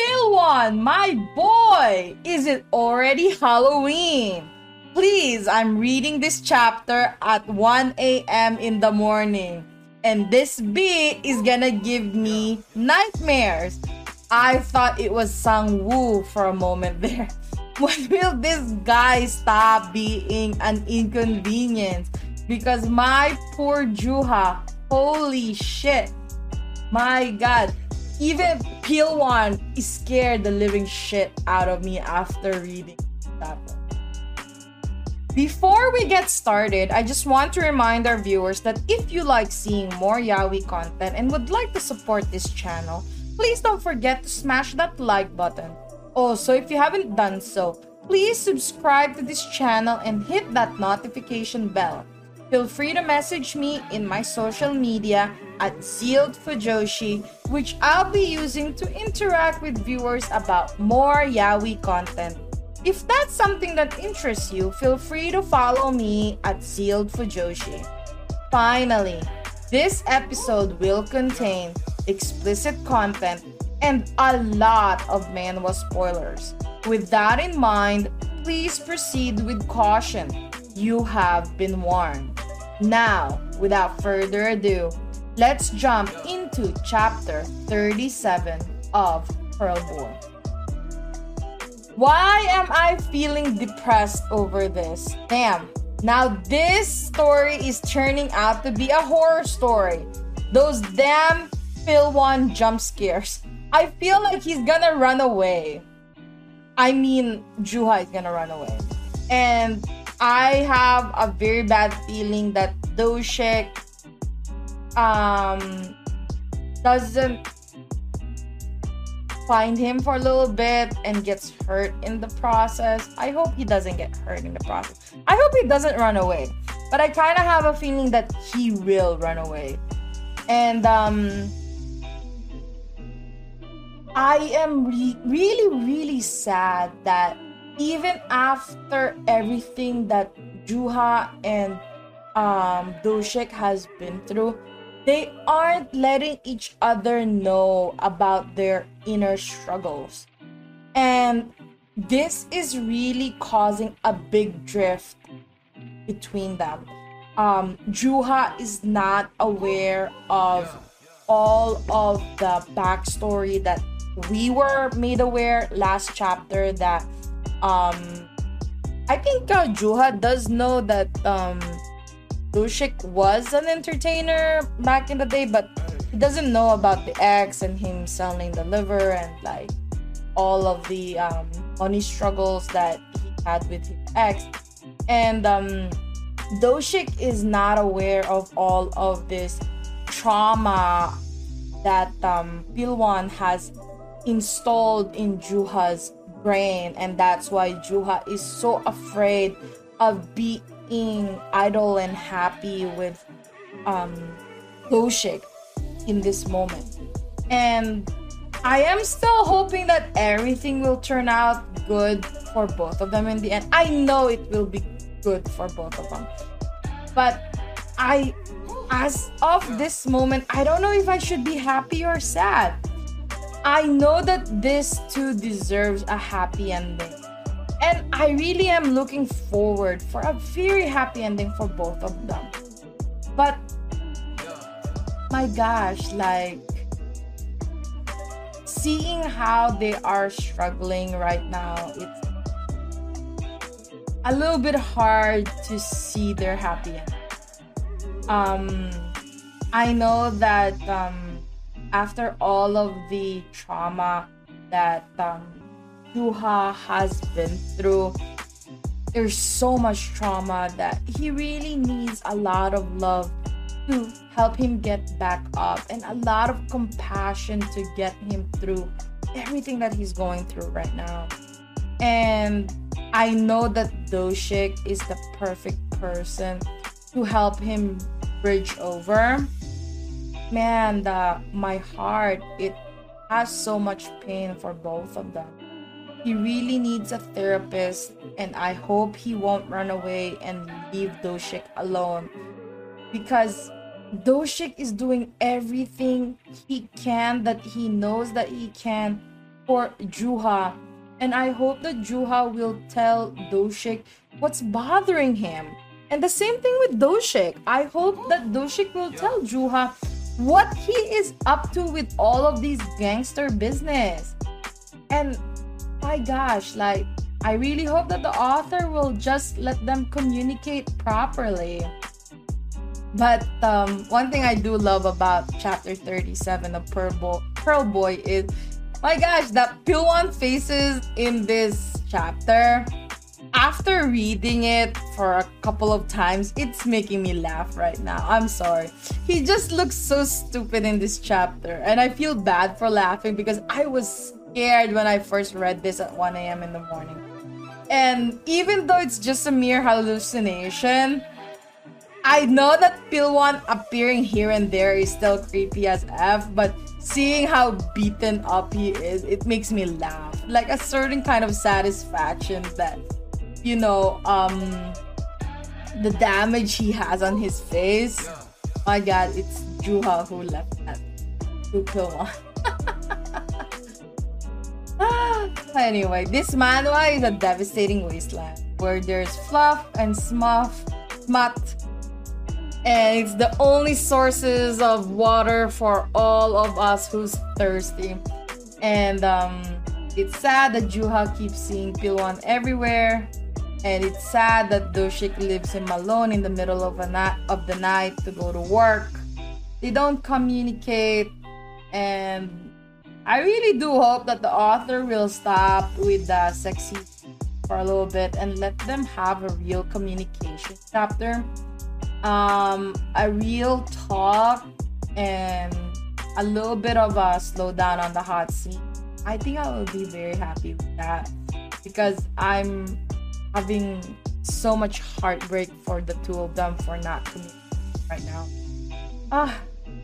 Pilwan, my boy! Is it already Halloween? Please, I'm reading this chapter at 1 a.m. in the morning. And this beat is gonna give me nightmares. I thought it was Sang Woo for a moment there. When will this guy stop being an inconvenience? Because my poor Juha, holy shit. My god, even Pilwan is scared the living shit out of me after reading that book. Before we get started, I just want to remind our viewers that if you like seeing more Yaoi content and would like to support this channel, please don't forget to smash that like button. Also, if you haven't done so, please subscribe to this channel and hit that notification bell. Feel free to message me in my social media at Zealed Fujoshi, which I'll be using to interact with viewers about more yaoi content. If that's something that interests you, feel free to follow me at Zealed Fujoshi. Finally, this episode will contain explicit content and a lot of manhwa spoilers. With that in mind, please proceed with caution. You have been warned. Now, without further ado, let's jump into chapter 37 of Pearl Boy. Why am I feeling depressed over this? Damn. Now this story is turning out to be a horror story. Those damn Pilwan jump scares. I feel like he's gonna run away. I mean, Juha is gonna run away. And I have a very bad feeling that Doshik um doesn't find him for a little bit and gets hurt in the process. I hope he doesn't get hurt in the process. I hope he doesn't run away. But I kind of have a feeling that he will run away. And um I am re- really really sad that even after everything that Juha and um Doshik has been through, they aren't letting each other know about their inner struggles. And this is really causing a big drift between them. Um, Juha is not aware of all of the backstory that we were made aware last chapter that um I think uh, Juha does know that um Doshik was an entertainer back in the day, but he doesn't know about the ex and him selling the liver and like all of the um, money struggles that he had with his ex. And um, Doshik is not aware of all of this trauma that um, has installed in Juha's brain, and that's why Juha is so afraid of being being idle and happy with um in this moment. And I am still hoping that everything will turn out good for both of them in the end. I know it will be good for both of them. But I as of this moment, I don't know if I should be happy or sad. I know that this too deserves a happy ending. I really am looking forward for a very happy ending for both of them. But my gosh, like seeing how they are struggling right now, it's a little bit hard to see their happy ending. Um I know that um after all of the trauma that um Juha has been through. There's so much trauma that he really needs a lot of love to help him get back up and a lot of compassion to get him through everything that he's going through right now. And I know that Doshik is the perfect person to help him bridge over. Man, the, my heart, it has so much pain for both of them. He really needs a therapist, and I hope he won't run away and leave Doshik alone because Doshik is doing everything he can that he knows that he can for Juha. And I hope that Juha will tell Doshik what's bothering him. And the same thing with Doshik. I hope that Doshik will tell Juha what he is up to with all of these gangster business. And my gosh, like, I really hope that the author will just let them communicate properly. But um, one thing I do love about chapter 37 of Pearl Boy, Pearl Boy is, my gosh, that Pilwan faces in this chapter. After reading it for a couple of times, it's making me laugh right now. I'm sorry. He just looks so stupid in this chapter, and I feel bad for laughing because I was scared when I first read this at 1 a.m. in the morning. And even though it's just a mere hallucination, I know that Pilwan appearing here and there is still creepy as F, but seeing how beaten up he is, it makes me laugh. Like a certain kind of satisfaction that, you know, um, the damage he has on his face. My god, it's Juha who left that to Pilwan. Anyway, this manhwa is a devastating wasteland where there's fluff and smuff, smut, and it's the only sources of water for all of us who's thirsty. And um, it's sad that Juha keeps seeing Pilwan everywhere, and it's sad that Doshik leaves him alone in the middle of a night of the night to go to work. They don't communicate, and I really do hope that the author will stop with the sexy for a little bit and let them have a real communication chapter um, a real talk and a little bit of a slowdown on the hot scene, I think I will be very happy with that because I'm having so much heartbreak for the two of them for not communicating right now. Ah,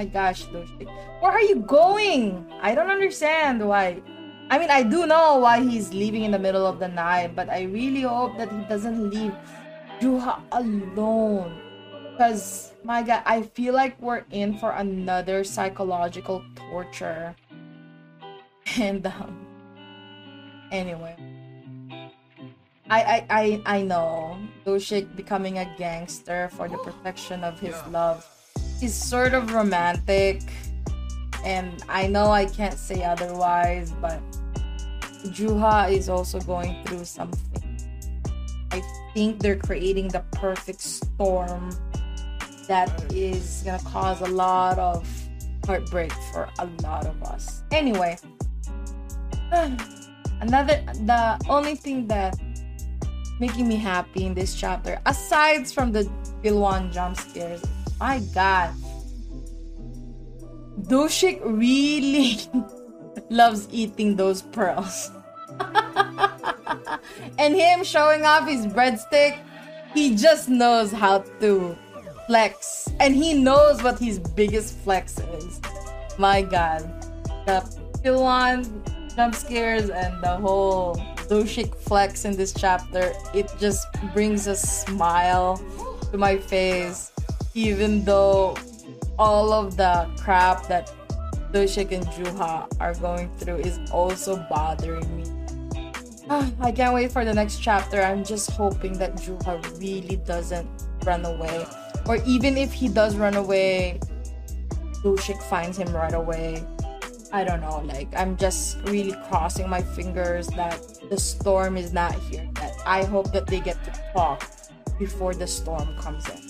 my gosh, Doshik. Where are you going? I don't understand why. I mean, I do know why he's leaving in the middle of the night, but I really hope that he doesn't leave Juha alone because, my God, I feel like we're in for another psychological torture. And, um, anyway. I, I, I, I know Doshik becoming a gangster for the protection of his love is sort of romantic. And I know I can't say otherwise, but Juha is also going through something. I think they're creating the perfect storm that is gonna cause a lot of heartbreak for a lot of us. Anyway, another the only thing that making me happy in this chapter, aside from the Pilwan jump scares, my god. Doshik really loves eating those pearls. and him showing off his breadstick, he just knows how to flex. And he knows what his biggest flex is. My god. The Pilwan jump scares and the whole Doshik flex in this chapter, it just brings a smile to my face. Even though all of the crap that Doshik and Juha are going through is also bothering me. I can't wait for the next chapter. I'm just hoping that Juha really doesn't run away or even if he does run away, Doshik finds him right away. I don't know, like I'm just really crossing my fingers that the storm is not here. That I hope that they get to talk before the storm comes in.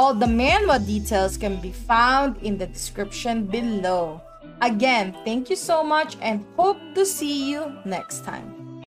All the manhwa details can be found in the description below. Again, thank you so much and hope to see you next time.